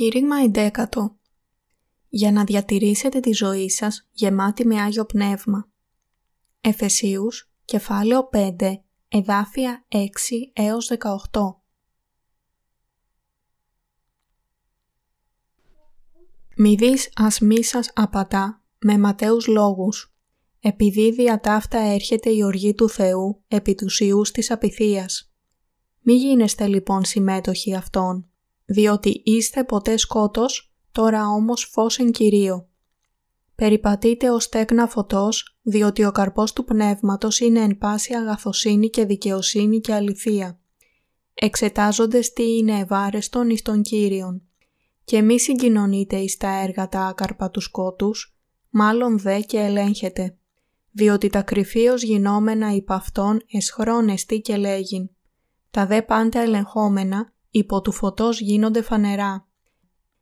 Κήρυγμα 11. Για να διατηρήσετε τη ζωή σας γεμάτη με Άγιο Πνεύμα. Εφεσίους, κεφάλαιο 5, εδάφια 6 έως 18. Μη δεις ας μη σας απατά με ματέους λόγους, επειδή δια ταύτα έρχεται η οργή του Θεού επί τους ιούς της απειθίας. Μη γίνεστε λοιπόν συμμέτοχοι αυτών, διότι είστε ποτέ σκότος, τώρα όμως φως εν Κυρίω. Περιπατείτε ως τέκνα φωτός, διότι ο καρπός του πνεύματος είναι εν πάση αγαθοσύνη και δικαιοσύνη και αληθεία. Εξετάζοντες τι είναι ευάρεστον εις τον Κύριον. Και μη συγκοινωνείτε εις τα έργα τα άκαρπα του σκότους, μάλλον δε και ελέγχετε. Διότι τα κρυφίως γινόμενα υπ' αυτόν εσχρόνεστη και λέγειν. Τα δε πάντα ελεγχόμενα υπό του φωτός γίνονται φανερά.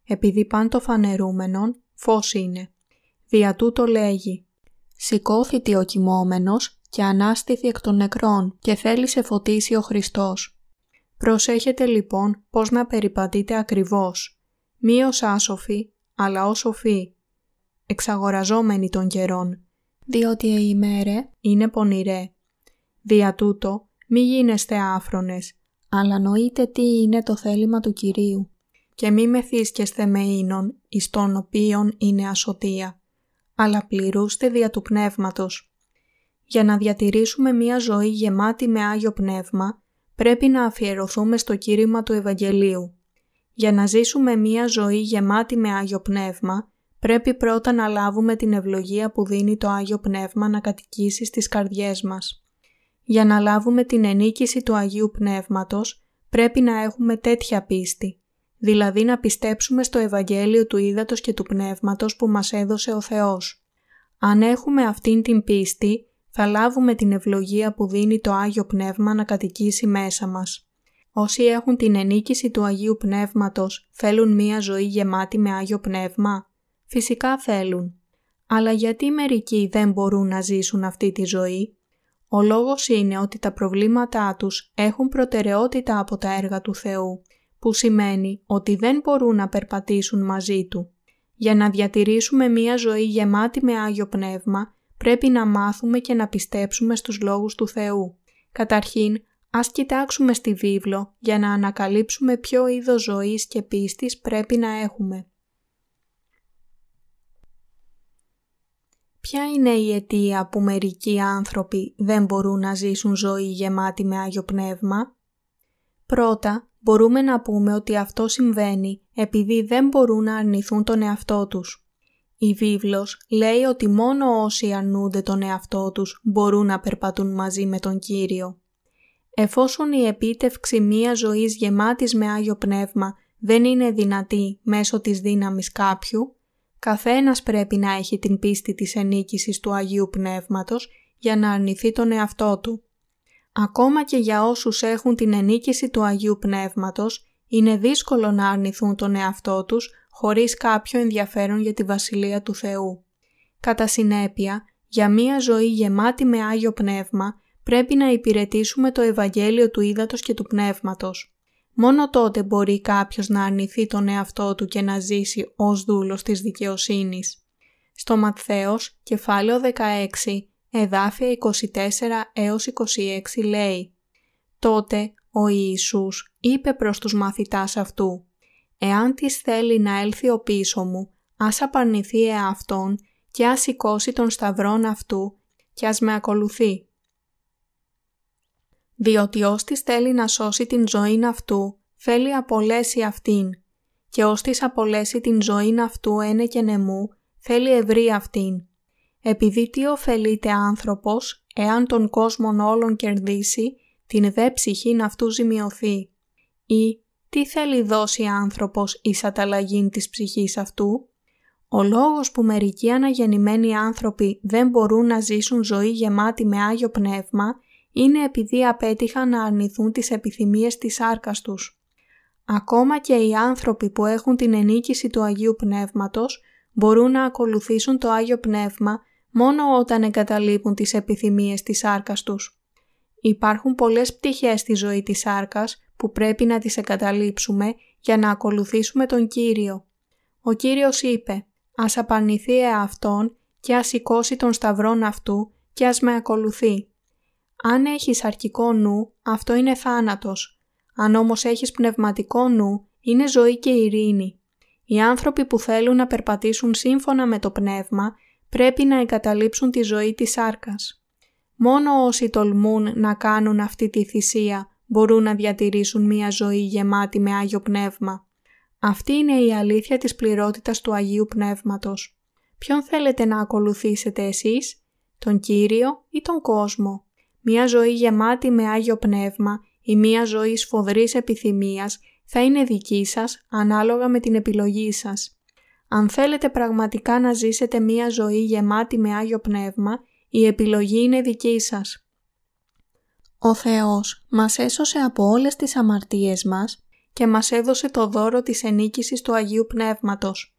Επειδή παν το φανερούμενον, φως είναι. Δια τούτο λέγει «Σηκώθητη ο κοιμόμενος και ανάστηθη εκ των νεκρών και θέλει σε φωτίσει ο Χριστός». Προσέχετε λοιπόν πώς να περιπατείτε ακριβώς, μη ως άσοφοι, αλλά ως σοφοί, εξαγοραζόμενοι των καιρών, διότι η ημέρε είναι πονηρέ. Δια τούτο μη γίνεστε άφρονες, αλλά νοείτε τι είναι το θέλημα του Κυρίου και μη μεθύσκεστε με ίνων εις των οποίων είναι ασωτεία, αλλά πληρούστε δια του Πνεύματος. Για να διατηρήσουμε μία ζωή γεμάτη με Άγιο Πνεύμα, πρέπει να αφιερωθούμε στο κήρυμα του Ευαγγελίου. Για να ζήσουμε μία ζωή γεμάτη με Άγιο Πνεύμα, πρέπει πρώτα να λάβουμε την ευλογία που δίνει το Άγιο Πνεύμα να κατοικήσει στις καρδιές μας. Για να λάβουμε την ενίκηση του Αγίου Πνεύματος πρέπει να έχουμε τέτοια πίστη, δηλαδή να πιστέψουμε στο Ευαγγέλιο του Ήδατος και του Πνεύματος που μας έδωσε ο Θεός. Αν έχουμε αυτήν την πίστη, θα λάβουμε την ευλογία που δίνει το Άγιο Πνεύμα να κατοικήσει μέσα μας. Όσοι έχουν την ενίκηση του Αγίου Πνεύματος θέλουν μία ζωή γεμάτη με Άγιο Πνεύμα; Φυσικά θέλουν. Αλλά γιατί μερικοί δεν μπορούν να ζήσουν αυτή τη ζωή; Ο λόγος είναι ότι τα προβλήματά τους έχουν προτεραιότητα από τα έργα του Θεού, που σημαίνει ότι δεν μπορούν να περπατήσουν μαζί Του. Για να διατηρήσουμε μία ζωή γεμάτη με Άγιο Πνεύμα, πρέπει να μάθουμε και να πιστέψουμε στους λόγους του Θεού. Καταρχήν, ας κοιτάξουμε στη βίβλο για να ανακαλύψουμε ποιο είδος ζωής και πίστης πρέπει να έχουμε. Ποια είναι η αιτία που μερικοί άνθρωποι δεν μπορούν να ζήσουν ζωή γεμάτη με Άγιο Πνεύμα; Πρώτα, μπορούμε να πούμε ότι αυτό συμβαίνει επειδή δεν μπορούν να αρνηθούν τον εαυτό τους. Η βίβλος λέει ότι μόνο όσοι αρνούνται τον εαυτό τους μπορούν να περπατούν μαζί με τον Κύριο. Εφόσον η επίτευξη μία ζωής γεμάτης με Άγιο Πνεύμα δεν είναι δυνατή μέσω της δύναμης κάποιου, Καθένας πρέπει να έχει την πίστη της ενίκησης του Αγίου Πνεύματος για να αρνηθεί τον εαυτό του. Ακόμα και για όσους έχουν την ενίκηση του Αγίου Πνεύματος, είναι δύσκολο να αρνηθούν τον εαυτό τους χωρίς κάποιο ενδιαφέρον για τη Βασιλεία του Θεού. Κατά συνέπεια, για μία ζωή γεμάτη με Άγιο Πνεύμα, πρέπει να υπηρετήσουμε το Ευαγγέλιο του Ήδατος και του Πνεύματος. Μόνο τότε μπορεί κάποιος να αρνηθεί τον εαυτό του και να ζήσει ως δούλος της δικαιοσύνης. Στο Ματθαίος, κεφάλαιο 16, εδάφια 24 έως 26 λέει «Τότε ο Ιησούς είπε προς τους μαθητάς αυτού «Εάν της θέλει να έλθει ο πίσω μου, ας απαρνηθεί εαυτόν και ας σηκώσει τον σταυρόν αυτού και ας με ακολουθεί» διότι ώστις θέλει να σώσει την ζωή αυτού, θέλει απολέσει αυτήν, και ώστις απολέσει την ζωή αυτού ένε και νεμού, θέλει ευρύ αυτήν. Επειδή τι ωφελείται άνθρωπος, εάν τον κόσμον όλων κερδίσει, την δε ψυχήν αυτού ζημιωθεί. Ή τι θέλει δώσει άνθρωπος εις αταλλαγήν της ψυχής αυτού; Ο λόγος που μερικοί αναγεννημένοι άνθρωποι δεν μπορούν να ζήσουν ζωή γεμάτη με Άγιο Πνεύμα είναι επειδή απέτυχαν να αρνηθούν τις επιθυμίες της σάρκας τους. Ακόμα και οι άνθρωποι που έχουν την ενίκηση του Αγίου Πνεύματος μπορούν να ακολουθήσουν το Άγιο Πνεύμα μόνο όταν εγκαταλείπουν τις επιθυμίες της σάρκας τους. Υπάρχουν πολλές πτυχές στη ζωή της σάρκας που πρέπει να τις εγκαταλείψουμε για να ακολουθήσουμε τον Κύριο. Ο Κύριος είπε «Ας απαρνηθεί εαυτόν και ας σηκώσει τον σταυρόν αυτού και ας με ακολουθεί». Αν έχεις αρκικό νου, αυτό είναι θάνατος. Αν όμως έχεις πνευματικό νου, είναι ζωή και ειρήνη. Οι άνθρωποι που θέλουν να περπατήσουν σύμφωνα με το πνεύμα πρέπει να εγκαταλείψουν τη ζωή της σάρκας. Μόνο όσοι τολμούν να κάνουν αυτή τη θυσία μπορούν να διατηρήσουν μία ζωή γεμάτη με Άγιο Πνεύμα. Αυτή είναι η αλήθεια της πληρότητας του Αγίου Πνεύματος. Ποιον θέλετε να ακολουθήσετε εσείς, τον Κύριο ή τον κόσμο; Μία ζωή γεμάτη με Άγιο Πνεύμα ή μία ζωή σφοδρής επιθυμίας θα είναι δική σας ανάλογα με την επιλογή σας. Αν θέλετε πραγματικά να ζήσετε μία ζωή γεμάτη με Άγιο Πνεύμα, η επιλογή είναι δική σας. Ο Θεός μας έσωσε από όλες τις αμαρτίες μας και μας έδωσε το δώρο της ενίκησης του Αγίου Πνεύματος.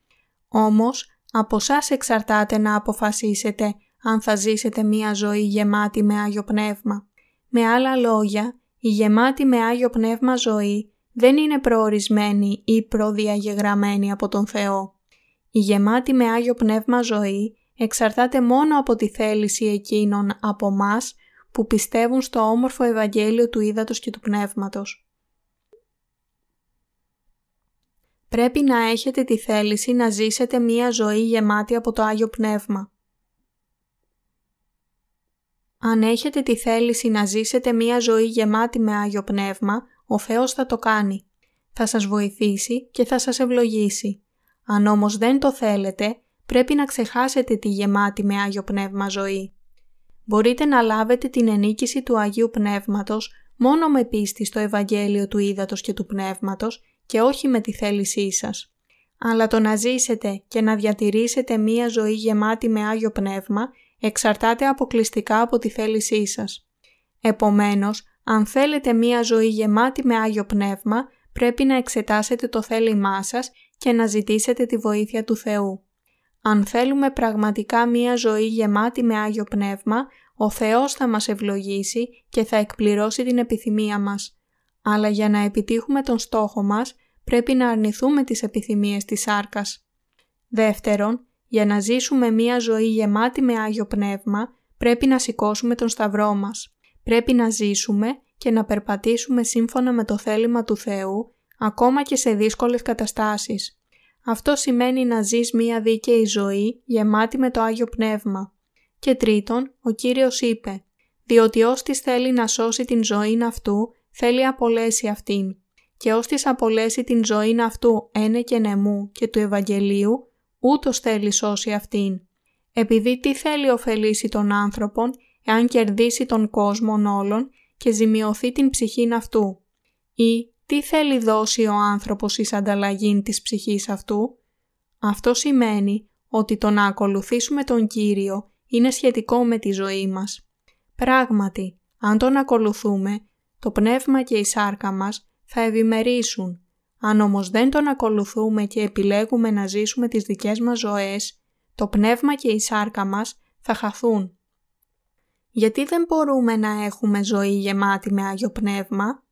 Όμως, από σας εξαρτάται να αποφασίσετε αν θα ζήσετε μία ζωή γεμάτη με Άγιο Πνεύμα. Με άλλα λόγια, η γεμάτη με Άγιο Πνεύμα ζωή δεν είναι προορισμένη ή προδιαγεγραμμένη από τον Θεό. Η γεμάτη με Άγιο Πνεύμα ζωή εξαρτάται μόνο από τη θέληση εκείνων από μας που πιστεύουν στο όμορφο Ευαγγέλιο του Ήδατος και του Πνεύματος. Πρέπει να έχετε τη θέληση να ζήσετε μία ζωή γεμάτη από το Άγιο Πνεύμα. Αν έχετε τη θέληση να ζήσετε μία ζωή γεμάτη με Άγιο Πνεύμα, ο Θεός θα το κάνει. Θα σας βοηθήσει και θα σας ευλογήσει. Αν όμως δεν το θέλετε, πρέπει να ξεχάσετε τη γεμάτη με Άγιο Πνεύμα ζωή. Μπορείτε να λάβετε την ενίκηση του Αγίου Πνεύματος μόνο με πίστη στο Ευαγγέλιο του Ήδατος και του Πνεύματος και όχι με τη θέλησή σας. Αλλά το να ζήσετε και να διατηρήσετε μία ζωή γεμάτη με Άγιο Πνεύμα εξαρτάται αποκλειστικά από τη θέλησή σας. Επομένως, αν θέλετε μία ζωή γεμάτη με Άγιο Πνεύμα, πρέπει να εξετάσετε το θέλημά σας και να ζητήσετε τη βοήθεια του Θεού. Αν θέλουμε πραγματικά μία ζωή γεμάτη με Άγιο Πνεύμα, ο Θεός θα μας ευλογήσει και θα εκπληρώσει την επιθυμία μας. Αλλά για να επιτύχουμε τον στόχο μας, πρέπει να αρνηθούμε τις επιθυμίες της σάρκας. Δεύτερον, για να ζήσουμε μία ζωή γεμάτη με Άγιο Πνεύμα, πρέπει να σηκώσουμε τον σταυρό μας. Πρέπει να ζήσουμε και να περπατήσουμε σύμφωνα με το θέλημα του Θεού, ακόμα και σε δύσκολες καταστάσεις. Αυτό σημαίνει να ζεις μία δίκαιη ζωή γεμάτη με το Άγιο Πνεύμα. Και τρίτον, ο Κύριος είπε «Διότι ώστις θέλει να σώσει την ζωή αυτού, θέλει απολέσει αυτήν. Και ώστις απολέσει την ζωή αυτού ένε και νεμού και του Ευαγγελίου, ούτως θέλει σώσει αυτήν. Επειδή τι θέλει ωφελήσει τον άνθρωπον, εάν κερδίσει τον κόσμο όλων και ζημιωθεί την ψυχήν αυτού; Ή τι θέλει δώσει ο άνθρωπος εις ανταλλαγή της ψυχής αυτού; Αυτό σημαίνει ότι το να ακολουθήσουμε τον Κύριο είναι σχετικό με τη ζωή μας. Πράγματι, αν τον ακολουθούμε, το πνεύμα και η σάρκα μας θα ευημερήσουν. Αν όμως δεν τον ακολουθούμε και επιλέγουμε να ζήσουμε τις δικές μας ζωές, το πνεύμα και η σάρκα μας θα χαθούν. Γιατί δεν μπορούμε να έχουμε ζωή γεμάτη με Άγιο Πνεύμα;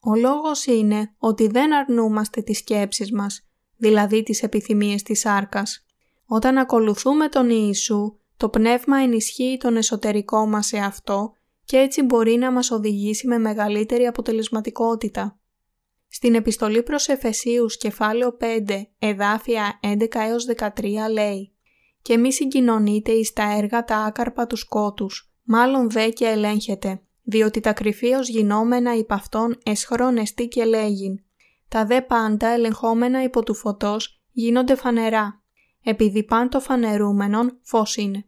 Ο λόγος είναι ότι δεν αρνούμαστε τις σκέψεις μας, δηλαδή τις επιθυμίες της σάρκας. Όταν ακολουθούμε τον Ιησού, το πνεύμα ενισχύει τον εσωτερικό μας σε αυτό και έτσι μπορεί να μας οδηγήσει με μεγαλύτερη αποτελεσματικότητα. Στην επιστολή προς Εφεσίους κεφάλαιο 5 εδάφια 11 έως 13 λέει «Και μη συγκοινωνείτε εις τα έργα τα άκαρπα του σκότους, μάλλον δε και ελέγχετε, διότι τα κρυφίως γινόμενα υπ' αυτόν εσχρόνεστη και λέγειν. Τα δε πάντα ελεγχόμενα υπό του φωτός γίνονται φανερά, επειδή πάντο φανερούμενον φως είναι.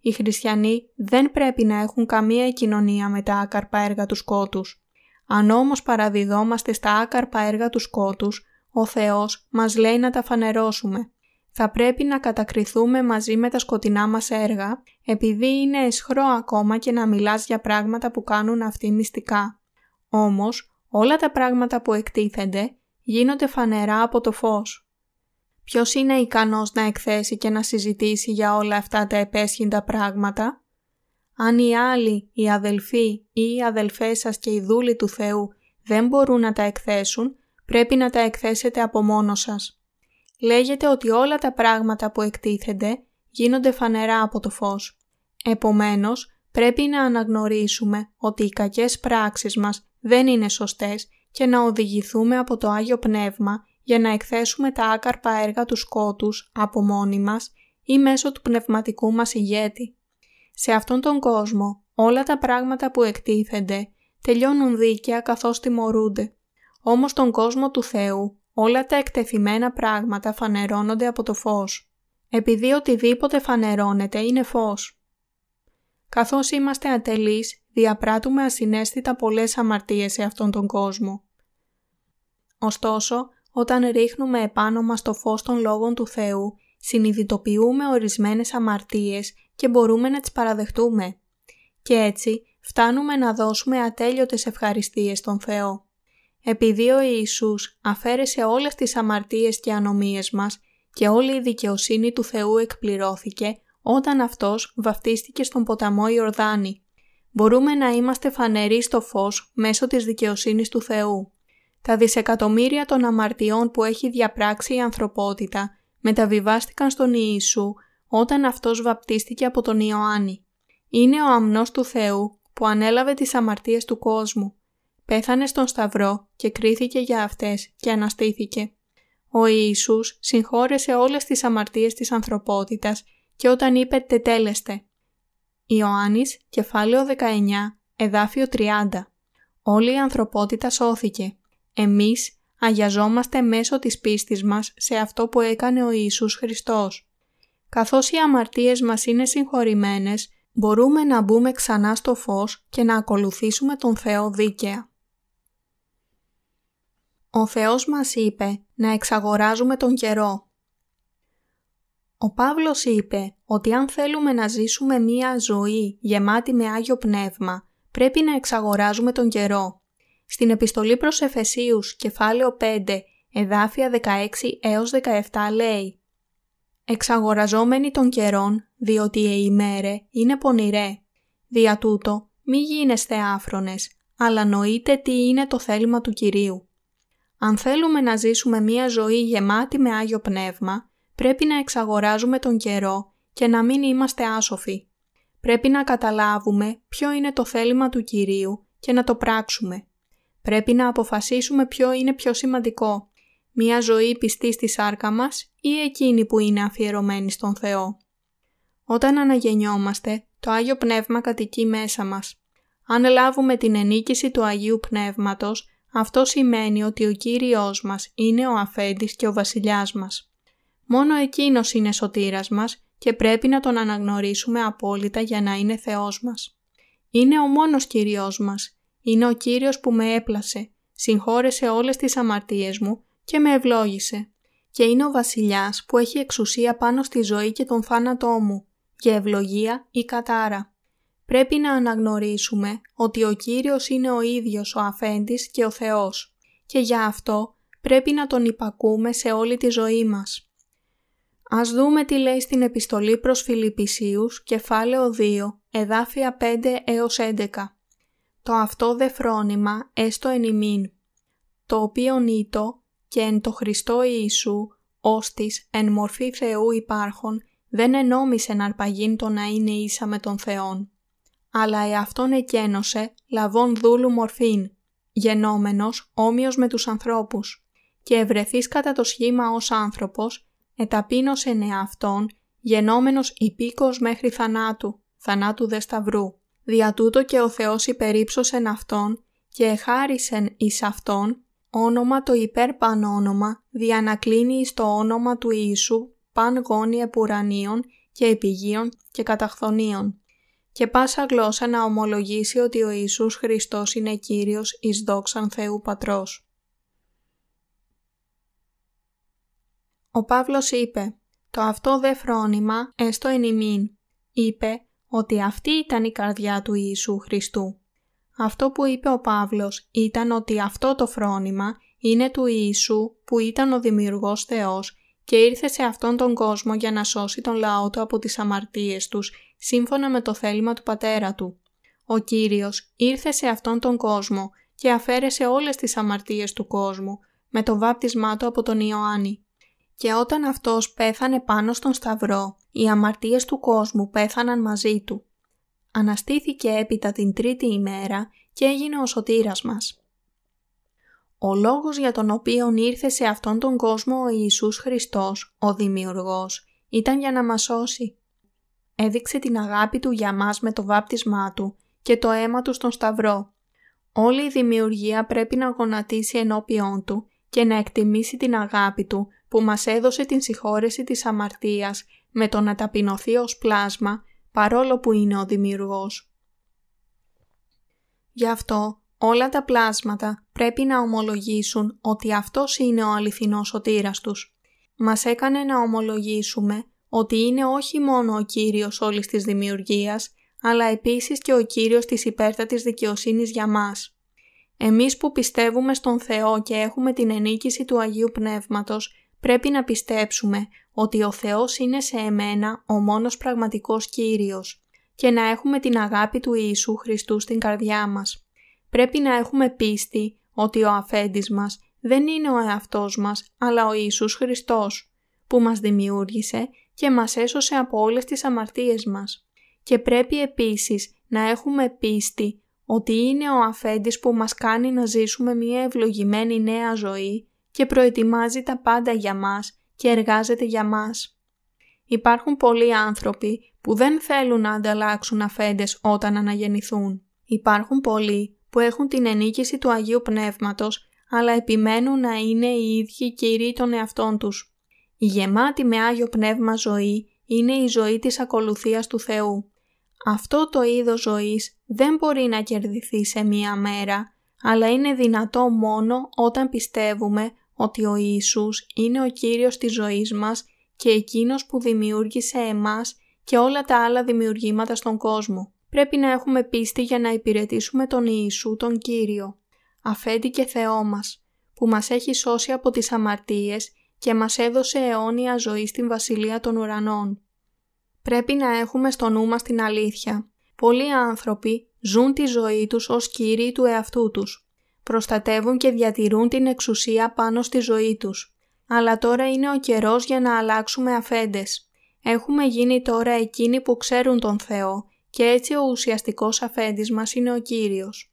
Οι χριστιανοί δεν πρέπει να έχουν καμία κοινωνία με τα άκαρπα έργα του σκότους. Αν όμως παραδιδόμαστε στα άκαρπα έργα του σκότους, ο Θεός μας λέει να τα φανερώσουμε θα πρέπει να κατακριθούμε μαζί με τα σκοτεινά μας έργα, επειδή είναι εσχρό ακόμα και να μιλάς για πράγματα που κάνουν αυτοί μυστικά. Όμως, όλα τα πράγματα που εκτίθενται γίνονται φανερά από το φως. Ποιος είναι ικανός να εκθέσει και να συζητήσει για όλα αυτά τα επέσχυντα πράγματα; Αν οι άλλοι, οι αδελφοί ή οι αδελφές σας και οι δούλοι του Θεού δεν μπορούν να τα εκθέσουν, πρέπει να τα εκθέσετε από μόνος σας. Λέγεται ότι όλα τα πράγματα που εκτίθενται γίνονται φανερά από το φως. Επομένως, πρέπει να αναγνωρίσουμε ότι οι κακές πράξεις μας δεν είναι σωστές και να οδηγηθούμε από το Άγιο Πνεύμα για να εκθέσουμε τα άκαρπα έργα του σκότους από μόνοι μας ή μέσω του πνευματικού μας ηγέτη. Σε αυτόν τον κόσμο όλα τα πράγματα που εκτίθενται τελειώνουν δίκαια καθώς τιμωρούνται. Όμως στον κόσμο του Θεού όλα τα εκτεθειμένα πράγματα φανερώνονται από το φως. Επειδή οτιδήποτε φανερώνεται είναι φως. Καθώς είμαστε ατελείς, διαπράττουμε ασυναίσθητα πολλές αμαρτίες σε αυτόν τον κόσμο. Ωστόσο, όταν ρίχνουμε επάνω μας το φως των λόγων του Θεού, συνειδητοποιούμε ορισμένες αμαρτίες και μπορούμε να τις παραδεχτούμε. Και έτσι φτάνουμε να δώσουμε ατέλειωτες ευχαριστίες στον Θεό. Επειδή ο Ιησούς αφαίρεσε όλες τις αμαρτίες και ανομίες μας και όλη η δικαιοσύνη του Θεού εκπληρώθηκε όταν Αυτός βαφτίστηκε στον ποταμό Ιορδάνη. Μπορούμε να είμαστε φανεροί στο φως μέσω της δικαιοσύνης του Θεού. Τα δισεκατομμύρια των αμαρτιών που έχει διαπράξει η ανθρωπότητα μεταβιβάστηκαν στον Ιησού όταν αυτός βαπτίστηκε από τον Ιωάννη. Είναι ο αμνός του Θεού που ανέλαβε τις αμαρτίες του κόσμου. Πέθανε στον Σταυρό και κρίθηκε για αυτές και αναστήθηκε. Ο Ιησούς συγχώρεσε όλες τις αμαρτίες της ανθρωπότητας και όταν είπε «τετέλεστε». Ιωάννης, κεφάλαιο 19, εδάφιο 30. Όλη η ανθρωπότητα σώθηκε. Εμείς αγιαζόμαστε μέσω της πίστης μας σε αυτό που έκανε ο Ιησούς Χριστός. Καθώς οι αμαρτίες μας είναι συγχωρημένες, μπορούμε να μπούμε ξανά στο φως και να ακολουθήσουμε τον Θεό δίκαια. Ο Θεός μας είπε να εξαγοράζουμε τον καιρό. Ο Παύλος είπε ότι αν θέλουμε να ζήσουμε μία ζωή γεμάτη με Άγιο Πνεύμα, πρέπει να εξαγοράζουμε τον καιρό. Στην επιστολή προς Εφεσίους, κεφάλαιο 5, εδάφια 16 έως 17 λέει «Εξαγοραζόμενοι των καιρών, διότι οι ημέρε είναι πονηρέ. Δια τούτο, μη γίνεστε άφρονες, αλλά νοείτε τι είναι το θέλημα του Κυρίου. Αν θέλουμε να ζήσουμε μία ζωή γεμάτη με Άγιο Πνεύμα, πρέπει να εξαγοράζουμε τον καιρό και να μην είμαστε άσοφοι. Πρέπει να καταλάβουμε ποιο είναι το θέλημα του Κυρίου και να το πράξουμε. Πρέπει να αποφασίσουμε ποιο είναι πιο σημαντικό, μία ζωή πιστή στη σάρκα μας ή εκείνη που είναι αφιερωμένη στον Θεό. Όταν αναγεννιόμαστε, το Άγιο Πνεύμα κατοικεί μέσα μας. Αν λάβουμε την ενίκηση του Αγίου Πνεύματος, αυτό σημαίνει ότι ο Κύριος μας είναι ο αφέντης και ο βασιλιάς μας. Μόνο Εκείνος είναι σωτήρας μας και πρέπει να Τον αναγνωρίσουμε απόλυτα για να είναι Θεός μας. Είναι ο μόνος Κύριος μας είναι ο Κύριος που με έπλασε, συγχώρεσε όλες τις αμαρτίες μου και με ευλόγησε. Και είναι ο βασιλιάς που έχει εξουσία πάνω στη ζωή και τον θάνατό μου, για ευλογία ή κατάρα. Πρέπει να αναγνωρίσουμε ότι ο Κύριος είναι ο ίδιος ο αφέντης και ο Θεός και για αυτό πρέπει να τον υπακούμε σε όλη τη ζωή μας. Ας δούμε τι λέει στην επιστολή προς Φιλιππισίους, κεφάλαιο 2, εδάφια 5 έως 11 το αυτό δε φρόνημα έστω εν ημίν, το οποίο νήτο και εν το Χριστό Ιησού, ώστις εν μορφή Θεού υπάρχον, δεν ενόμισε να αρπαγήν το να είναι ίσα με τον Θεόν, αλλά εαυτόν εκένωσε λαβών δούλου μορφήν, γενόμενος όμοιος με τους ανθρώπους, και ευρεθείς κατά το σχήμα ως άνθρωπος, εταπείνωσε εαυτόν, γενόμενος υπήκος μέχρι θανάτου, θανάτου δε σταυρού. Δια τούτο και ο Θεός υπερήψωσεν Αυτόν και εχάρισεν εις Αυτόν όνομα το υπέρπαν όνομα δια να κλείνει εις το όνομα του Ιησού παν γόνι επουρανίων και επιγείων και καταχθονίων και πάσα γλώσσα να ομολογήσει ότι ο Ιησούς Χριστός είναι Κύριος εις δόξαν Θεού Πατρός. Ο Παύλος είπε «Το αυτό δε φρόνημα έστω εν ημίν», είπε ότι αυτή ήταν η καρδιά του Ιησού Χριστού. Αυτό που είπε ο Παύλος ήταν ότι αυτό το φρόνημα είναι του Ιησού που ήταν ο Δημιουργός Θεός και ήρθε σε αυτόν τον κόσμο για να σώσει τον λαό του από τις αμαρτίες τους, σύμφωνα με το θέλημα του Πατέρα του. Ο Κύριος ήρθε σε αυτόν τον κόσμο και αφαίρεσε όλες τις αμαρτίες του κόσμου, με το βάπτισμά του από τον Ιωάννη. Και όταν αυτός πέθανε πάνω στον Σταυρό, οι αμαρτίες του κόσμου πέθαναν μαζί του. Αναστήθηκε έπειτα την τρίτη ημέρα και έγινε ο σωτήρας μας. Ο λόγος για τον οποίο ήρθε σε αυτόν τον κόσμο ο Ιησούς Χριστός, ο Δημιουργός, ήταν για να μας σώσει. Έδειξε την αγάπη Του για μας με το βάπτισμά Του και το αίμα Του στον Σταυρό. Όλη η δημιουργία πρέπει να γονατίσει ενώπιόν Του και να εκτιμήσει την αγάπη Του που μας έδωσε την συγχώρεση της αμαρτίας με το να ταπεινωθεί ως πλάσμα παρόλο που είναι ο Δημιουργός. Γι' αυτό όλα τα πλάσματα πρέπει να ομολογήσουν ότι Αυτός είναι ο αληθινός σωτήρας τους. Μας έκανε να ομολογήσουμε ότι είναι όχι μόνο ο Κύριος όλης της δημιουργίας, αλλά επίσης και ο Κύριος της υπέρτατης δικαιοσύνης για μας. Εμείς που πιστεύουμε στον Θεό και έχουμε την ενίκηση του Αγίου Πνεύματος, πρέπει να πιστέψουμε ότι ο Θεός είναι σε εμένα ο μόνος πραγματικός Κύριος και να έχουμε την αγάπη του Ιησού Χριστού στην καρδιά μας. Πρέπει να έχουμε πίστη ότι ο αφέντης μας δεν είναι ο εαυτός μας, αλλά ο Ιησούς Χριστός, που μας δημιούργησε και μας έσωσε από όλες τις αμαρτίες μας. Και πρέπει επίσης να έχουμε πίστη ότι είναι ο αφέντης που μας κάνει να ζήσουμε μια ευλογημένη νέα ζωή και προετοιμάζει τα πάντα για μας και εργάζεται για μας. Υπάρχουν πολλοί άνθρωποι που δεν θέλουν να ανταλλάξουν αφέντες όταν αναγεννηθούν. Υπάρχουν πολλοί που έχουν την ενίκηση του Αγίου Πνεύματος, αλλά επιμένουν να είναι οι ίδιοι κύριοι των εαυτών τους. Η γεμάτη με Άγιο Πνεύμα ζωή είναι η ζωή της ακολουθίας του Θεού. Αυτό το είδος ζωής δεν μπορεί να κερδιθεί σε μία μέρα, αλλά είναι δυνατό μόνο όταν πιστεύουμε ότι ο Ιησούς είναι ο Κύριος της ζωής μας και Εκείνος που δημιούργησε εμάς και όλα τα άλλα δημιουργήματα στον κόσμο. Πρέπει να έχουμε πίστη για να υπηρετήσουμε τον Ιησού τον Κύριο, αφέντη και Θεό μας, που μας έχει σώσει από τις αμαρτίες και μας έδωσε αιώνια ζωή στην Βασιλεία των Ουρανών. Πρέπει να έχουμε στο νου μας την αλήθεια. Πολλοί άνθρωποι ζουν τη ζωή τους ως κύριοι του εαυτού τους προστατεύουν και διατηρούν την εξουσία πάνω στη ζωή τους. Αλλά τώρα είναι ο καιρός για να αλλάξουμε αφέντες. Έχουμε γίνει τώρα εκείνοι που ξέρουν τον Θεό και έτσι ο ουσιαστικός αφέντης μας είναι ο Κύριος.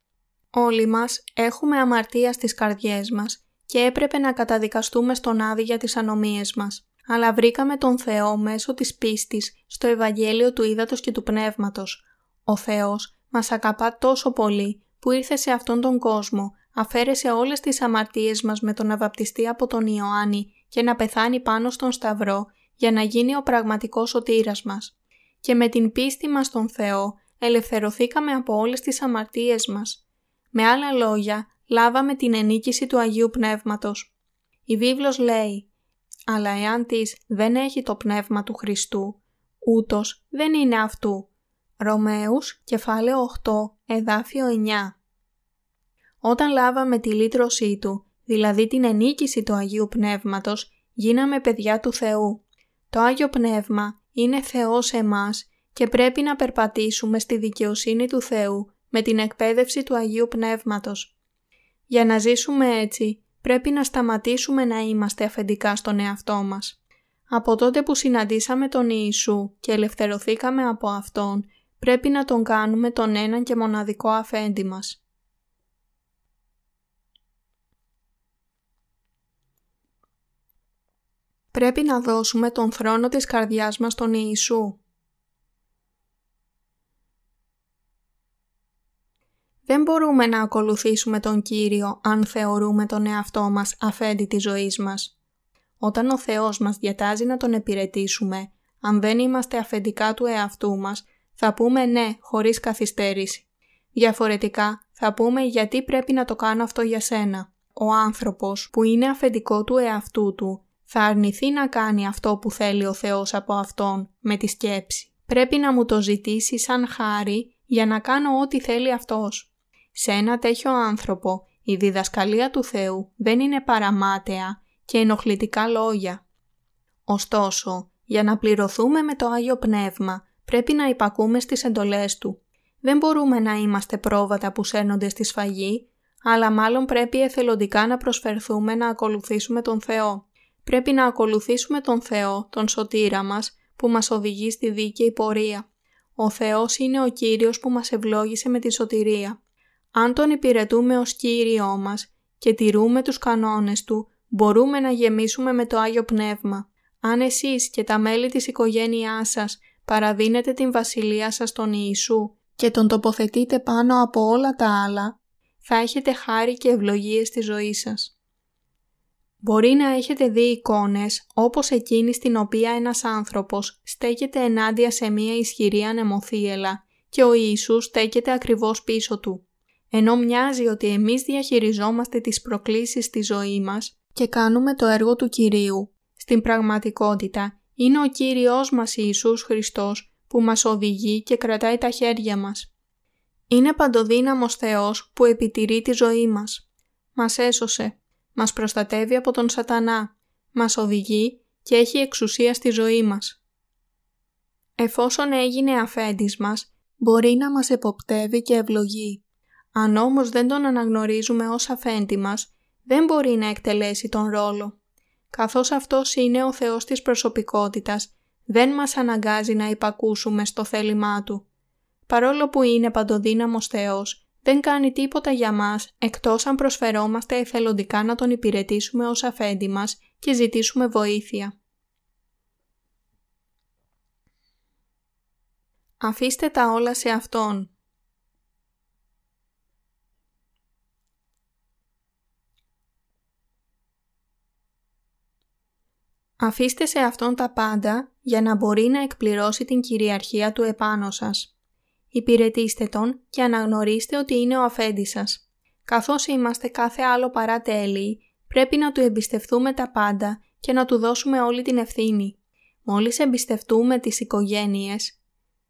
Όλοι μας έχουμε αμαρτία στις καρδιές μας και έπρεπε να καταδικαστούμε στον Άδη για τις ανομίες μας. Αλλά βρήκαμε τον Θεό μέσω της πίστης στο Ευαγγέλιο του Ήδατος και του Πνεύματος. Ο Θεός μας αγαπά τόσο πολύ που ήρθε σε αυτόν τον κόσμο αφαίρεσε όλες τις αμαρτίες μας με τον να βαπτιστεί από τον Ιωάννη και να πεθάνει πάνω στον Σταυρό για να γίνει ο πραγματικός σωτήρας μας. Και με την πίστη μας στον Θεό ελευθερωθήκαμε από όλες τις αμαρτίες μας. Με άλλα λόγια, λάβαμε την ενίκηση του Αγίου Πνεύματος. Η βίβλος λέει «Αλλά εάν της δεν έχει το Πνεύμα του Χριστού, ούτως δεν είναι αυτού». Ρωμαίους, κεφάλαιο 8, εδάφιο 9. Όταν λάβαμε τη λύτρωσή Του, δηλαδή την ενίκηση του Αγίου Πνεύματος, γίναμε παιδιά του Θεού. Το Άγιο Πνεύμα είναι Θεός σε εμάς και πρέπει να περπατήσουμε στη δικαιοσύνη του Θεού με την εκπαίδευση του Αγίου Πνεύματος. Για να ζήσουμε έτσι, πρέπει να σταματήσουμε να είμαστε αφεντικά στον εαυτό μας. Από τότε που συναντήσαμε τον Ιησού και ελευθερωθήκαμε από Αυτόν, πρέπει να τον κάνουμε τον έναν και μοναδικό αφέντη μας. Πρέπει να δώσουμε τον θρόνο της καρδιάς μας στον Ιησού. Δεν μπορούμε να ακολουθήσουμε τον Κύριο αν θεωρούμε τον εαυτό μας αφέντη της ζωής μας. Όταν ο Θεός μας διατάζει να τον επιρετήσουμε, αν δεν είμαστε αφεντικά του εαυτού μας, θα πούμε ναι χωρίς καθυστέρηση. Διαφορετικά θα πούμε γιατί πρέπει να το κάνω αυτό για σένα. Ο άνθρωπος που είναι αφεντικό του εαυτού του θα αρνηθεί να κάνει αυτό που θέλει ο Θεός από Αυτόν με τη σκέψη. Πρέπει να μου το ζητήσει σαν χάρη για να κάνω ό,τι θέλει Αυτός. Σε ένα τέτοιο άνθρωπο η διδασκαλία του Θεού δεν είναι παραμάταια και ενοχλητικά λόγια. Ωστόσο, για να πληρωθούμε με το Άγιο Πνεύμα πρέπει να υπακούμε στις εντολές Του. Δεν μπορούμε να είμαστε πρόβατα που σέρνονται στη σφαγή, αλλά μάλλον πρέπει εθελοντικά να προσφερθούμε να ακολουθήσουμε τον Θεό. Πρέπει να ακολουθήσουμε τον Θεό, τον σωτήρα μας, που μας οδηγεί στη δίκαιη πορεία. Ο Θεός είναι ο Κύριος που μας ευλόγησε με τη σωτηρία. Αν Τον υπηρετούμε ως Κύριό μας και τηρούμε τους κανόνες Του, μπορούμε να γεμίσουμε με το Άγιο Πνεύμα. Αν εσείς και τα μέλη της οικογένειάς σας παραδίνετε την βασιλεία σας στον Ιησού και τον τοποθετείτε πάνω από όλα τα άλλα, θα έχετε χάρη και ευλογίες στη ζωή σας. Μπορεί να έχετε δει εικόνες όπως εκείνη στην οποία ένας άνθρωπος στέκεται ενάντια σε μία ισχυρή ανεμοθύελα και ο Ιησούς στέκεται ακριβώς πίσω του. Ενώ μοιάζει ότι εμείς διαχειριζόμαστε τις προκλήσεις στη ζωή μας και κάνουμε το έργο του Κυρίου, στην πραγματικότητα είναι ο Κύριος μας Ιησούς Χριστός που μας οδηγεί και κρατάει τα χέρια μας. Είναι παντοδύναμος Θεός που επιτηρεί τη ζωή μας. Μας έσωσε, μας προστατεύει από τον σατανά, μας οδηγεί και έχει εξουσία στη ζωή μας. Εφόσον έγινε αφέντης μας, μπορεί να μας εποπτεύει και ευλογεί. Αν όμως δεν τον αναγνωρίζουμε ως αφέντη μας, δεν μπορεί να εκτελέσει τον ρόλο. Καθώς αυτός είναι ο Θεός της προσωπικότητας, δεν μας αναγκάζει να υπακούσουμε στο θέλημά Του. Παρόλο που είναι παντοδύναμος Θεός, δεν κάνει τίποτα για μας εκτός αν προσφερόμαστε εθελοντικά να Τον υπηρετήσουμε ως αφέντη μας και ζητήσουμε βοήθεια. Αφήστε τα όλα σε Αυτόν. Αφήστε σε Αυτόν τα πάντα για να μπορεί να εκπληρώσει την κυριαρχία Του επάνω σας. Υπηρετήστε Τον και αναγνωρίστε ότι είναι ο αφέντης σας. Καθώς είμαστε κάθε άλλο παρά τέλειοι, πρέπει να Του εμπιστευτούμε τα πάντα και να Του δώσουμε όλη την ευθύνη. Μόλις εμπιστευτούμε τις οικογένειες,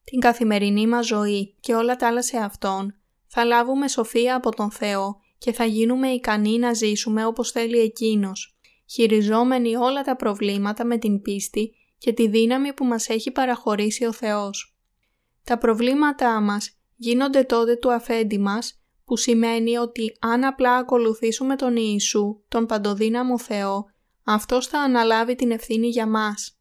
την καθημερινή μας ζωή και όλα τα άλλα σε Αυτόν, θα λάβουμε σοφία από τον Θεό και θα γίνουμε ικανοί να ζήσουμε όπως θέλει Εκείνος χειριζόμενοι όλα τα προβλήματα με την πίστη και τη δύναμη που μας έχει παραχωρήσει ο Θεός. Τα προβλήματά μας γίνονται τότε του αφέντη μας, που σημαίνει ότι αν απλά ακολουθήσουμε τον Ιησού, τον παντοδύναμο Θεό, Αυτός θα αναλάβει την ευθύνη για μας.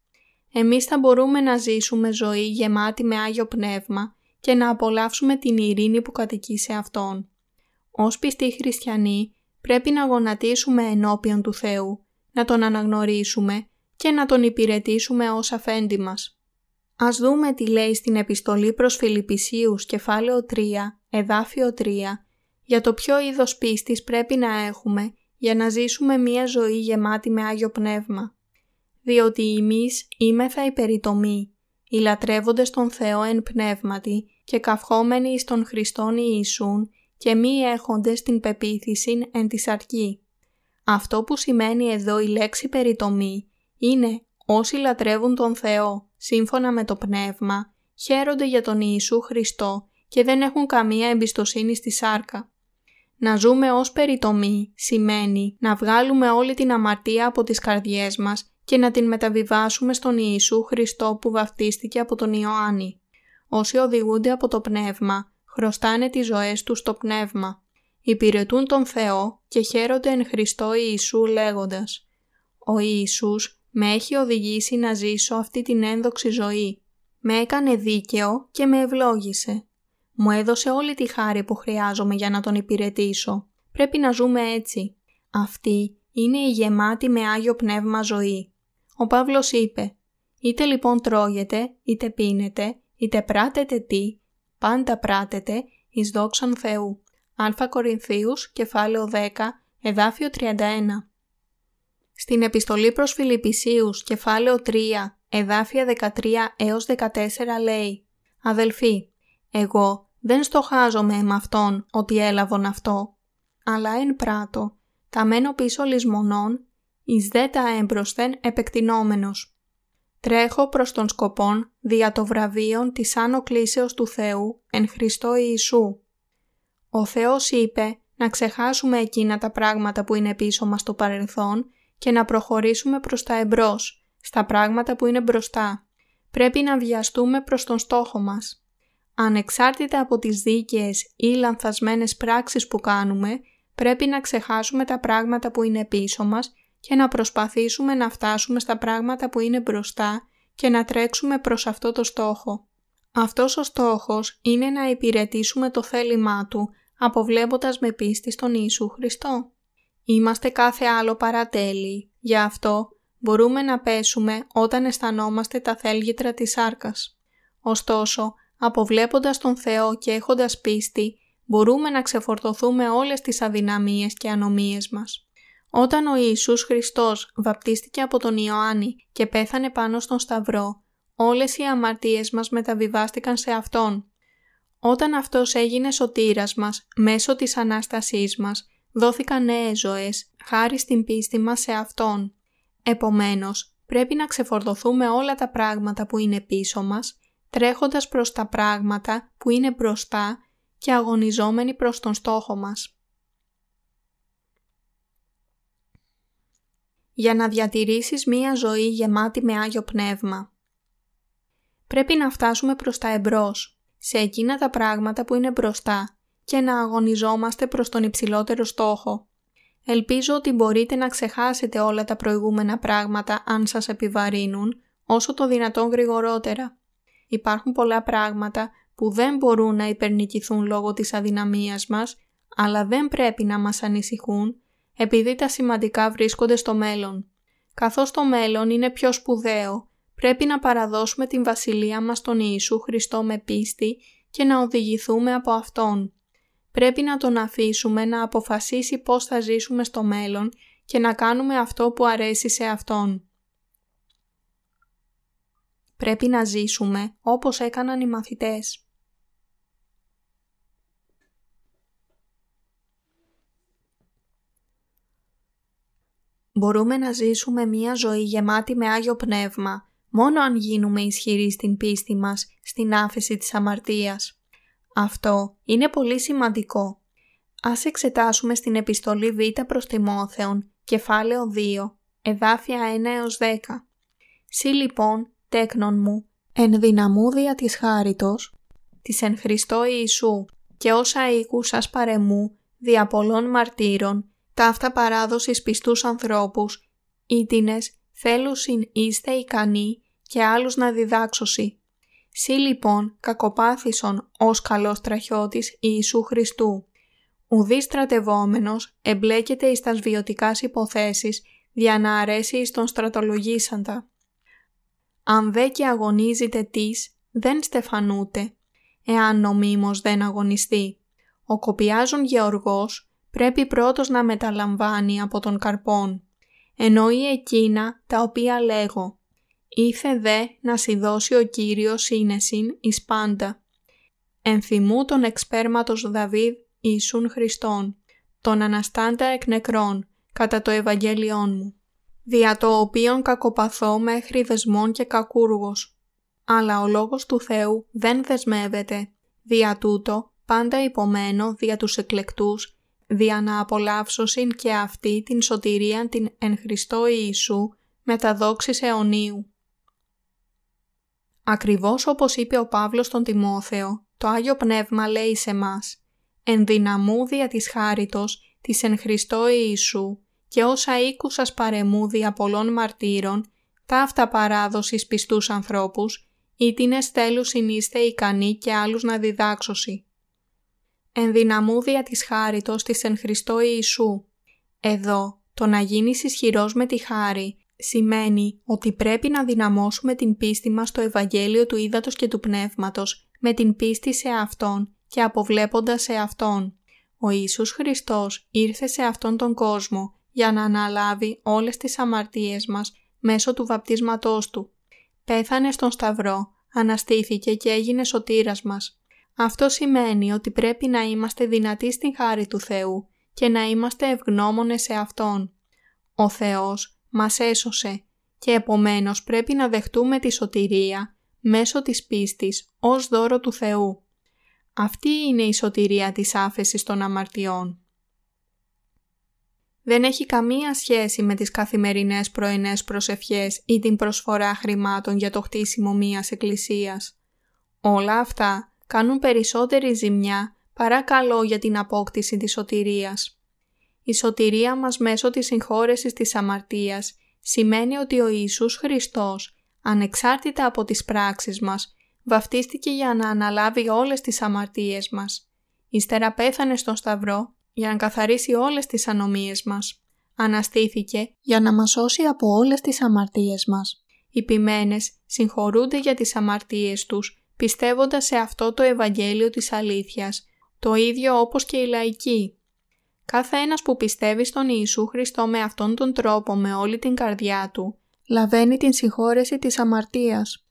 Εμείς θα μπορούμε να ζήσουμε ζωή γεμάτη με Άγιο Πνεύμα και να απολαύσουμε την ειρήνη που κατοικεί σε Αυτόν. Ως πιστοί χριστιανοί πρέπει να γονατίσουμε ενώπιον του Θεού να Τον αναγνωρίσουμε και να Τον υπηρετήσουμε ως αφέντη μας. Ας δούμε τι λέει στην επιστολή προς Φιλιππισίους κεφάλαιο 3, εδάφιο 3, για το ποιο είδος πίστης πρέπει να έχουμε για να ζήσουμε μία ζωή γεμάτη με Άγιο Πνεύμα. Διότι εμείς είμεθα υπερητομή, οι λατρεύοντες τον Θεό εν πνεύματι και καυχόμενοι εις τον Χριστόν Ιησούν και μη έχοντες την πεποίθηση εν της αρκή. Αυτό που σημαίνει εδώ η λέξη περιτομή είναι όσοι λατρεύουν τον Θεό σύμφωνα με το Πνεύμα, χαίρονται για τον Ιησού Χριστό και δεν έχουν καμία εμπιστοσύνη στη σάρκα. Να ζούμε ως περιτομή σημαίνει να βγάλουμε όλη την αμαρτία από τις καρδιές μας και να την μεταβιβάσουμε στον Ιησού Χριστό που βαφτίστηκε από τον Ιωάννη. Όσοι οδηγούνται από το Πνεύμα, χρωστάνε τις ζωές τους στο Πνεύμα υπηρετούν τον Θεό και χαίρονται εν Χριστώ Ιησού λέγοντας «Ο Ιησούς με έχει οδηγήσει να ζήσω αυτή την ένδοξη ζωή. Με έκανε δίκαιο και με ευλόγησε. Μου έδωσε όλη τη χάρη που χρειάζομαι για να τον υπηρετήσω. Πρέπει να ζούμε έτσι. Αυτή είναι η γεμάτη με Άγιο Πνεύμα ζωή. Ο Παύλος είπε «Είτε λοιπόν τρώγετε, είτε πίνετε, είτε πράτετε τι, πάντα πράτετε εις δόξαν Θεού». Α Κορινθίους, κεφάλαιο 10, εδάφιο 31. Στην επιστολή προς Φιλιππισίους, κεφάλαιο 3, εδάφια 13 έως 14 λέει «Αδελφοί, εγώ δεν στοχάζομαι με αυτόν ότι έλαβον αυτό, αλλά εν πράτο, τα μένω πίσω λησμονών, εις δε τα έμπροσθεν επεκτηνόμενος. Τρέχω προς τον σκοπόν δια το βραβείον της άνω κλίσεως του Θεού εν Χριστώ Ιησού, ο Θεός είπε να ξεχάσουμε εκείνα τα πράγματα που είναι πίσω μας στο παρελθόν και να προχωρήσουμε προς τα εμπρός, στα πράγματα που είναι μπροστά. Πρέπει να βιαστούμε προς τον στόχο μας. Ανεξάρτητα από τις δίκαιες ή λανθασμένες πράξεις που κάνουμε, πρέπει να ξεχάσουμε τα πράγματα που είναι πίσω μας και να προσπαθήσουμε να φτάσουμε στα πράγματα που είναι μπροστά και να τρέξουμε προς αυτό το στόχο. Αυτός ο στόχος είναι να υπηρετήσουμε το θέλημά Του αποβλέποντας με πίστη στον Ιησού Χριστό. Είμαστε κάθε άλλο παρατέλει, γι' αυτό μπορούμε να πέσουμε όταν αισθανόμαστε τα θέλγητρα της σάρκας. Ωστόσο, αποβλέποντας τον Θεό και έχοντας πίστη, μπορούμε να ξεφορτωθούμε όλες τις αδυναμίες και ανομίες μας. Όταν ο Ιησούς Χριστός βαπτίστηκε από τον Ιωάννη και πέθανε πάνω στον Σταυρό, όλες οι αμαρτίες μας μεταβιβάστηκαν σε Αυτόν. Όταν Αυτός έγινε σωτήρας μας, μέσω της Ανάστασής μας, δόθηκαν νέες ζωές, χάρη στην πίστη μας σε Αυτόν. Επομένως, πρέπει να ξεφορτωθούμε όλα τα πράγματα που είναι πίσω μας, τρέχοντας προς τα πράγματα που είναι μπροστά και αγωνιζόμενοι προς τον στόχο μας. Για να διατηρήσεις μία ζωή γεμάτη με Άγιο Πνεύμα. Πρέπει να φτάσουμε προς τα εμπρός, σε εκείνα τα πράγματα που είναι μπροστά και να αγωνιζόμαστε προς τον υψηλότερο στόχο. Ελπίζω ότι μπορείτε να ξεχάσετε όλα τα προηγούμενα πράγματα αν σας επιβαρύνουν, όσο το δυνατόν γρηγορότερα. Υπάρχουν πολλά πράγματα που δεν μπορούν να υπερνικηθούν λόγω της αδυναμίας μας, αλλά δεν πρέπει να μας ανησυχούν, επειδή τα σημαντικά βρίσκονται στο μέλλον. Καθώς το μέλλον είναι πιο σπουδαίο, πρέπει να παραδώσουμε την βασιλεία μας στον Ιησού Χριστό με πίστη και να οδηγηθούμε από Αυτόν. Πρέπει να τον αφήσουμε να αποφασίσει πώς θα ζήσουμε στο μέλλον και να κάνουμε αυτό που αρέσει σε Αυτόν. Πρέπει να ζήσουμε όπως έκαναν οι μαθητές. Μπορούμε να ζήσουμε μία ζωή γεμάτη με Άγιο Πνεύμα μόνο αν γίνουμε ισχυροί στην πίστη μας, στην άφεση της αμαρτίας. Αυτό είναι πολύ σημαντικό. Ας εξετάσουμε στην επιστολή Β προς Τιμόθεον, κεφάλαιο 2, εδάφια 1 έως 10. Σύ λοιπόν, τέκνον μου, εν δυναμού δια της χάριτος, της εν Χριστώ Ιησού και όσα οίκους σας παρεμού, δια πολλών μαρτύρων, ταύτα παράδοσης πιστούς ανθρώπους, ήτινες, θέλουσιν είστε ικανοί και άλλους να διδάξωσι. Σύ λοιπόν κακοπάθησον ως καλός τραχιώτης Ιησού Χριστού. Ουδή στρατευόμενος εμπλέκεται εις τας βιωτικάς υποθέσεις για να αρέσει εις τον στρατολογήσαντα. Αν δε και αγωνίζεται τις, δεν στεφανούται, εάν νομίμως δεν αγωνιστεί. Ο κοπιάζων γεωργός πρέπει πρώτος να μεταλαμβάνει από τον καρπόν. Εννοεί εκείνα τα οποία λέγω. Ήθε δε να σι δώσει ο Κύριος σύνεσιν εις πάντα. Ενθυμού τον εξπέρματος Δαβίδ Ιησούν Χριστόν, τον Αναστάντα εκ νεκρών, κατά το Ευαγγέλιόν μου, δια το οποίον κακοπαθώ μέχρι δεσμών και κακούργος. Αλλά ο Λόγος του Θεού δεν δεσμεύεται, δια τούτο πάντα υπομένω δια τους εκλεκτούς, δια να απολαύσωσιν και αυτή την σωτηρία την εν Χριστώ Ιησού με τα δόξης αιωνίου. Ακριβώς όπως είπε ο Παύλος στον Τιμόθεο, το Άγιο Πνεύμα λέει σε μας «Εν δυναμούδια της χάριτος της εν Χριστώ Ιησού και όσα οίκουσας παρεμούδια πολλών μαρτύρων, ταύτα παράδοσης πιστούς ανθρώπους, ή την εστέλους συνείστε ικανοί και άλλους να διδάξωσι. Εν δυναμούδια της χάριτος της εν Χριστώ Ιησού. Εδώ, το να γίνεις ισχυρός με τη χάρη σημαίνει ότι πρέπει να δυναμώσουμε την πίστη μας στο Ευαγγέλιο του Ήδατος και του Πνεύματος με την πίστη σε Αυτόν και αποβλέποντας σε Αυτόν. Ο Ιησούς Χριστός ήρθε σε Αυτόν τον κόσμο για να αναλάβει όλες τις αμαρτίες μας μέσω του βαπτίσματός Του. Πέθανε στον Σταυρό, αναστήθηκε και έγινε σωτήρας μας. Αυτό σημαίνει ότι πρέπει να είμαστε δυνατοί στην χάρη του Θεού και να είμαστε ευγνώμονες σε Αυτόν. Ο Θεός μας έσωσε και επομένως πρέπει να δεχτούμε τη σωτηρία μέσω της πίστης ως δώρο του Θεού. Αυτή είναι η σωτηρία της άφεσης των αμαρτιών. Δεν έχει καμία σχέση με τις καθημερινές πρωινές προσευχές ή την προσφορά χρημάτων για το χτίσιμο μίας εκκλησίας. Όλα αυτά κάνουν περισσότερη ζημιά παρά καλό για την απόκτηση της σωτηρίας. Η σωτηρία μας μέσω της συγχώρεσης της αμαρτίας σημαίνει ότι ο Ιησούς Χριστός, ανεξάρτητα από τις πράξεις μας, βαφτίστηκε για να αναλάβει όλες τις αμαρτίες μας. Ύστερα πέθανε στον Σταυρό για να καθαρίσει όλες τις ανομίες μας. Αναστήθηκε για να μας σώσει από όλες τις αμαρτίες μας. Οι ποιμένες συγχωρούνται για τις αμαρτίες τους, πιστεύοντας σε αυτό το Ευαγγέλιο της αλήθειας, το ίδιο όπως και οι λαϊκοί. Κάθε ένας που πιστεύει στον Ιησού Χριστό με αυτόν τον τρόπο με όλη την καρδιά του, λαβαίνει την συγχώρεση της αμαρτίας.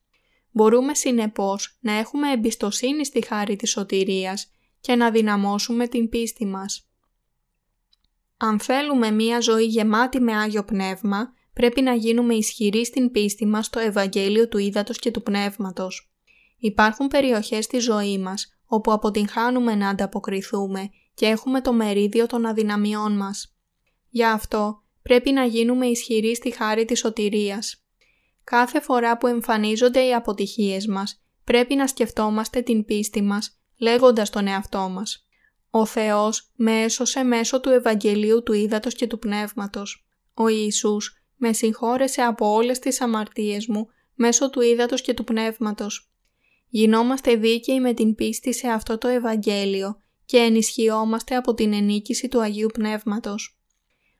Μπορούμε συνεπώς να έχουμε εμπιστοσύνη στη χάρη της σωτηρίας και να δυναμώσουμε την πίστη μας. Αν θέλουμε μία ζωή γεμάτη με Άγιο Πνεύμα, πρέπει να γίνουμε ισχυροί στην πίστη μας στο Ευαγγέλιο του Ήδατος και του Πνεύματος. Υπάρχουν περιοχές στη ζωή μας όπου αποτυγχάνουμε να ανταποκριθούμε και έχουμε το μερίδιο των αδυναμιών μας. Γι' αυτό πρέπει να γίνουμε ισχυροί στη χάρη της σωτηρίας. Κάθε φορά που εμφανίζονται οι αποτυχίες μας, πρέπει να σκεφτόμαστε την πίστη μας, λέγοντας τον εαυτό μας. Ο Θεός με έσωσε μέσω του Ευαγγελίου του Ήδατος και του Πνεύματος. Ο Ιησούς με συγχώρεσε από όλες τις αμαρτίες μου μέσω του Ήδατος και του Πνεύματος. Γινόμαστε δίκαιοι με την πίστη σε αυτό το Ευαγγέλιο και ενισχυόμαστε από την ενίκηση του Αγίου Πνεύματος.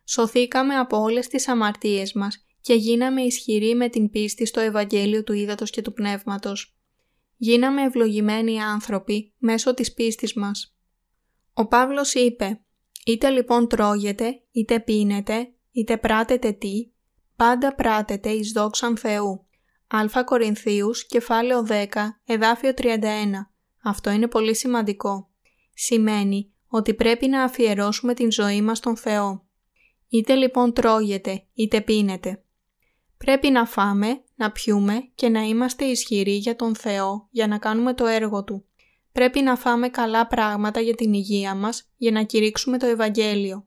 Σωθήκαμε από όλες τις αμαρτίες μας και γίναμε ισχυροί με την πίστη στο Ευαγγέλιο του Ήδατος και του Πνεύματος. Γίναμε ευλογημένοι άνθρωποι μέσω της πίστης μας. Ο Παύλος είπε «Είτε λοιπόν τρώγετε, είτε πίνετε, είτε πράτετε τι, πάντα πράτετε εις δόξαν Θεού». Α Κορινθίους, κεφάλαιο 10, εδάφιο 31. Αυτό είναι πολύ σημαντικό. Σημαίνει ότι πρέπει να αφιερώσουμε την ζωή μας στον Θεό. Είτε λοιπόν τρώγετε, είτε πίνετε. Πρέπει να φάμε, να πιούμε και να είμαστε ισχυροί για τον Θεό για να κάνουμε το έργο Του. Πρέπει να φάμε καλά πράγματα για την υγεία μας για να κηρύξουμε το Ευαγγέλιο.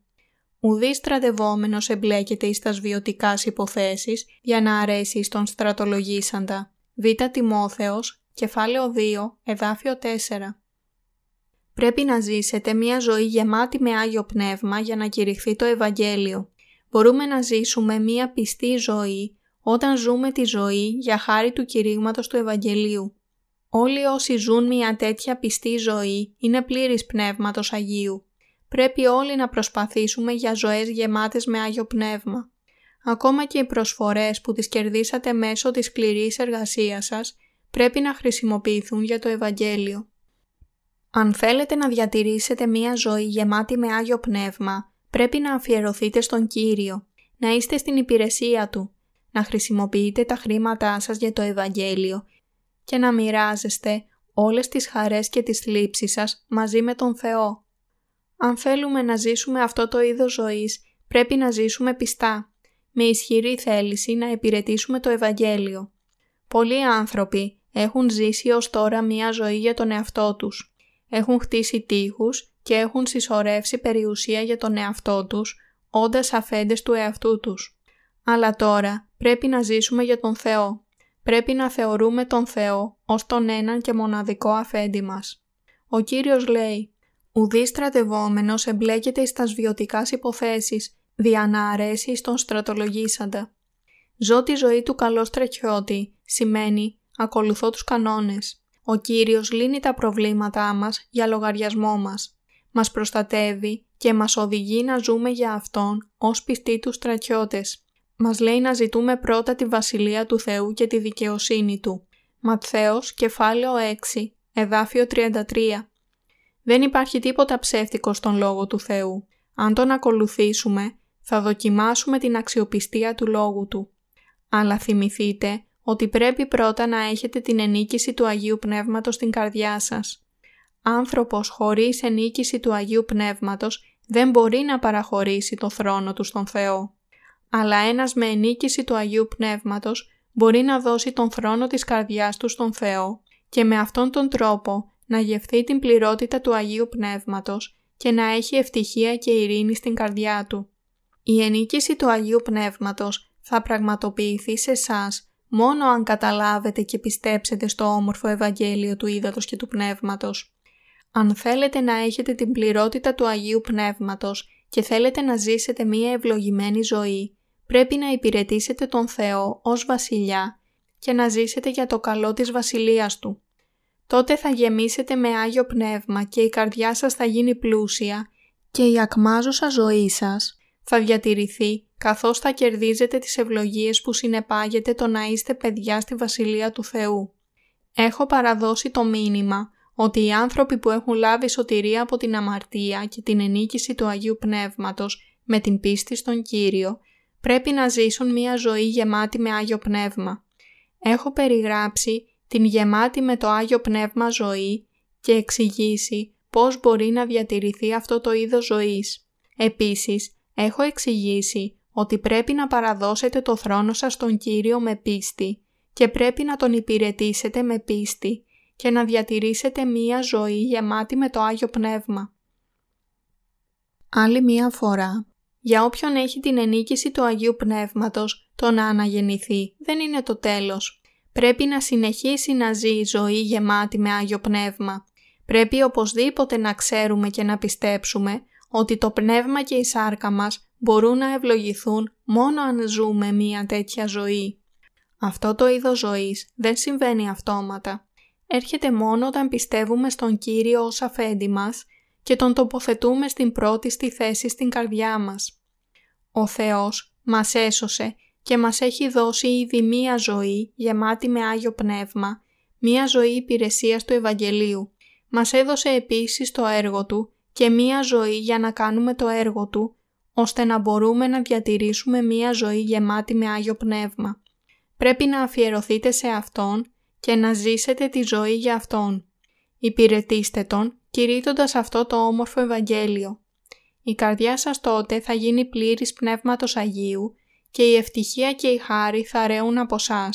Ουδής στρατευόμενος εμπλέκεται εις τας βιωτικάς υποθέσεις για να αρέσει στον στρατολογήσαντα. Β. Τιμόθεος, κεφάλαιο 2, εδάφιο 4. Πρέπει να ζήσετε μια ζωή γεμάτη με Άγιο Πνεύμα για να κηρυχθεί το Ευαγγέλιο. Μπορούμε να ζήσουμε μια πιστή ζωή όταν ζούμε τη ζωή για χάρη του κηρύγματος του Ευαγγελίου. Όλοι όσοι ζουν μια τέτοια πιστή ζωή είναι πλήρης Πνεύματος Αγίου. Πρέπει όλοι να προσπαθήσουμε για ζωές γεμάτες με Άγιο Πνεύμα. Ακόμα και οι προσφορές που τις κερδίσατε μέσω της σκληρής εργασίας σας πρέπει να χρησιμοποιηθούν για το Ευαγγέλιο. Αν θέλετε να διατηρήσετε μία ζωή γεμάτη με Άγιο Πνεύμα, πρέπει να αφιερωθείτε στον Κύριο, να είστε στην υπηρεσία Του, να χρησιμοποιείτε τα χρήματά σας για το Ευαγγέλιο και να μοιράζεστε όλες τις χαρές και τις θλίψεις σας μαζί με τον Θεό. Αν θέλουμε να ζήσουμε αυτό το είδος ζωής, πρέπει να ζήσουμε πιστά, με ισχυρή θέληση να υπηρετήσουμε το Ευαγγέλιο. Πολλοί άνθρωποι έχουν ζήσει ως τώρα μία ζωή για τον εαυτό τους. Έχουν χτίσει τείχους και έχουν συσσωρεύσει περιουσία για τον εαυτό τους, όντας αφέντες του εαυτού τους. Αλλά τώρα πρέπει να ζήσουμε για τον Θεό. Πρέπει να θεωρούμε τον Θεό ως τον έναν και μοναδικό αφέντη μας. Ο Κύριος λέει «Ουδής στρατευόμενος εμπλέκεται στα βιωτικάς υποθέσεις, δια να αρέσει στον στρατολογήσαντα». «Ζω τη ζωή του καλός στρατιώτη» σημαίνει «ακολουθώ τους κανόνες». Ο Κύριος λύνει τα προβλήματά μας για λογαριασμό μας. Μας προστατεύει και μας οδηγεί να ζούμε για Αυτόν ως πιστοί του στρατιώτες. Μας λέει να ζητούμε πρώτα τη Βασιλεία του Θεού και τη δικαιοσύνη Του. Ματθαίος, κεφάλαιο 6, εδάφιο 33. Δεν υπάρχει τίποτα ψεύτικο στον Λόγο του Θεού. Αν τον ακολουθήσουμε, θα δοκιμάσουμε την αξιοπιστία του Λόγου Του. Αλλά θυμηθείτε ότι πρέπει πρώτα να έχετε την ενίκηση του Αγίου Πνεύματος στην καρδιά σας. Άνθρωπος χωρίς ενίκηση του Αγίου Πνεύματος δεν μπορεί να παραχωρήσει το θρόνο του στον Θεό αλλά ένας με ενίκηση του Αγίου Πνεύματος μπορεί να δώσει τον θρόνο της καρδιάς του στον Θεό και με αυτόν τον τρόπο να γευθεί την πληρότητα του Αγίου Πνεύματος και να έχει ευτυχία και ειρήνη στην καρδιά του. Η ενίκηση του Αγίου Πνεύματος θα πραγματοποιηθεί σε εσάς μόνο αν καταλάβετε και πιστέψετε στο όμορφο Ευαγγέλιο του Ήδατος και του Πνεύματος. Αν θέλετε να έχετε την πληρότητα του Αγίου Πνεύματος και θέλετε να ζήσετε μία ευλογημένη ζωή, πρέπει να υπηρετήσετε τον Θεό ως βασιλιά και να ζήσετε για το καλό της βασιλείας Του. Τότε θα γεμίσετε με Άγιο Πνεύμα και η καρδιά σας θα γίνει πλούσια και η ακμάζουσα ζωή σας θα διατηρηθεί καθώς θα κερδίζετε τις ευλογίες που συνεπάγεται το να είστε παιδιά στη Βασιλεία του Θεού. Έχω παραδώσει το μήνυμα ότι οι άνθρωποι που έχουν λάβει σωτηρία από την αμαρτία και την ενίκηση του Αγίου Πνεύματος με την πίστη στον Κύριο πρέπει να ζήσουν μια ζωή γεμάτη με Άγιο Πνεύμα. Έχω περιγράψει την γεμάτη με το Άγιο Πνεύμα ζωή και εξηγήσει πώς μπορεί να διατηρηθεί αυτό το είδος ζωής. Επίσης, έχω εξηγήσει ότι πρέπει να παραδώσετε το θρόνο σας στον Κύριο με πίστη και πρέπει να τον υπηρετήσετε με πίστη και να διατηρήσετε μία ζωή γεμάτη με το Άγιο Πνεύμα. Άλλη μία φορά, για όποιον έχει την ενίκηση του Αγίου Πνεύματος, το να αναγεννηθεί δεν είναι το τέλος. Πρέπει να συνεχίσει να ζει η ζωή γεμάτη με Άγιο Πνεύμα. Πρέπει οπωσδήποτε να ξέρουμε και να πιστέψουμε ότι το Πνεύμα και η σάρκα μας μπορούν να ευλογηθούν μόνο αν ζούμε μία τέτοια ζωή. Αυτό το είδος ζωής δεν συμβαίνει αυτόματα. Έρχεται μόνο όταν πιστεύουμε στον Κύριο ως αφέντη μας και τον τοποθετούμε στην πρώτη στη θέση στην καρδιά μας. Ο Θεός μας έσωσε και μας έχει δώσει ήδη μία ζωή γεμάτη με Άγιο Πνεύμα, μία ζωή υπηρεσίας του Ευαγγελίου. Μας έδωσε επίσης το έργο Του και μία ζωή για να κάνουμε το έργο Του, ώστε να μπορούμε να διατηρήσουμε μία ζωή γεμάτη με Άγιο Πνεύμα. Πρέπει να αφιερωθείτε σε Αυτόν και να ζήσετε τη ζωή για Αυτόν. Υπηρετήστε Τον κηρύττοντας αυτό το όμορφο Ευαγγέλιο. Η καρδιά σας τότε θα γίνει πλήρης Πνεύματος Αγίου και η ευτυχία και η χάρη θα ρέουν από εσά.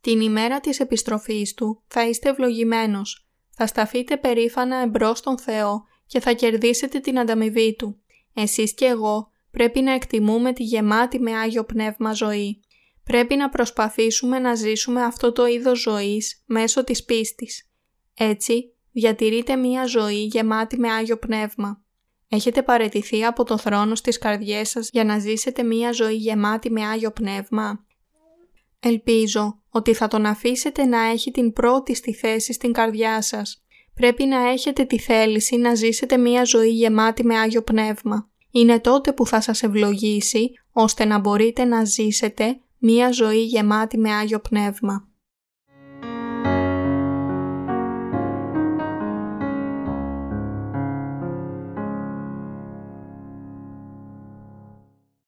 Την ημέρα της επιστροφής Του θα είστε ευλογημένος, θα σταθείτε περήφανα εμπρός στον Θεό και θα κερδίσετε την ανταμοιβή Του. Εσείς και εγώ πρέπει να εκτιμούμε τη γεμάτη με Άγιο Πνεύμα ζωή. Πρέπει να προσπαθήσουμε να ζήσουμε αυτό το είδος ζωής μέσω της πίστης. Έτσι, διατηρείτε μία ζωή γεμάτη με Άγιο Πνεύμα. Έχετε παρετηθεί από το θρόνο στις καρδιές σας για να ζήσετε μία ζωή γεμάτη με Άγιο Πνεύμα; Ελπίζω ότι θα τον αφήσετε να έχει την πρώτη στη θέση στην καρδιά σας. Πρέπει να έχετε τη θέληση να ζήσετε μία ζωή γεμάτη με Άγιο Πνεύμα. Είναι τότε που θα σας ευλογήσει ώστε να μπορείτε να ζήσετε μία ζωή γεμάτη με Άγιο Πνεύμα.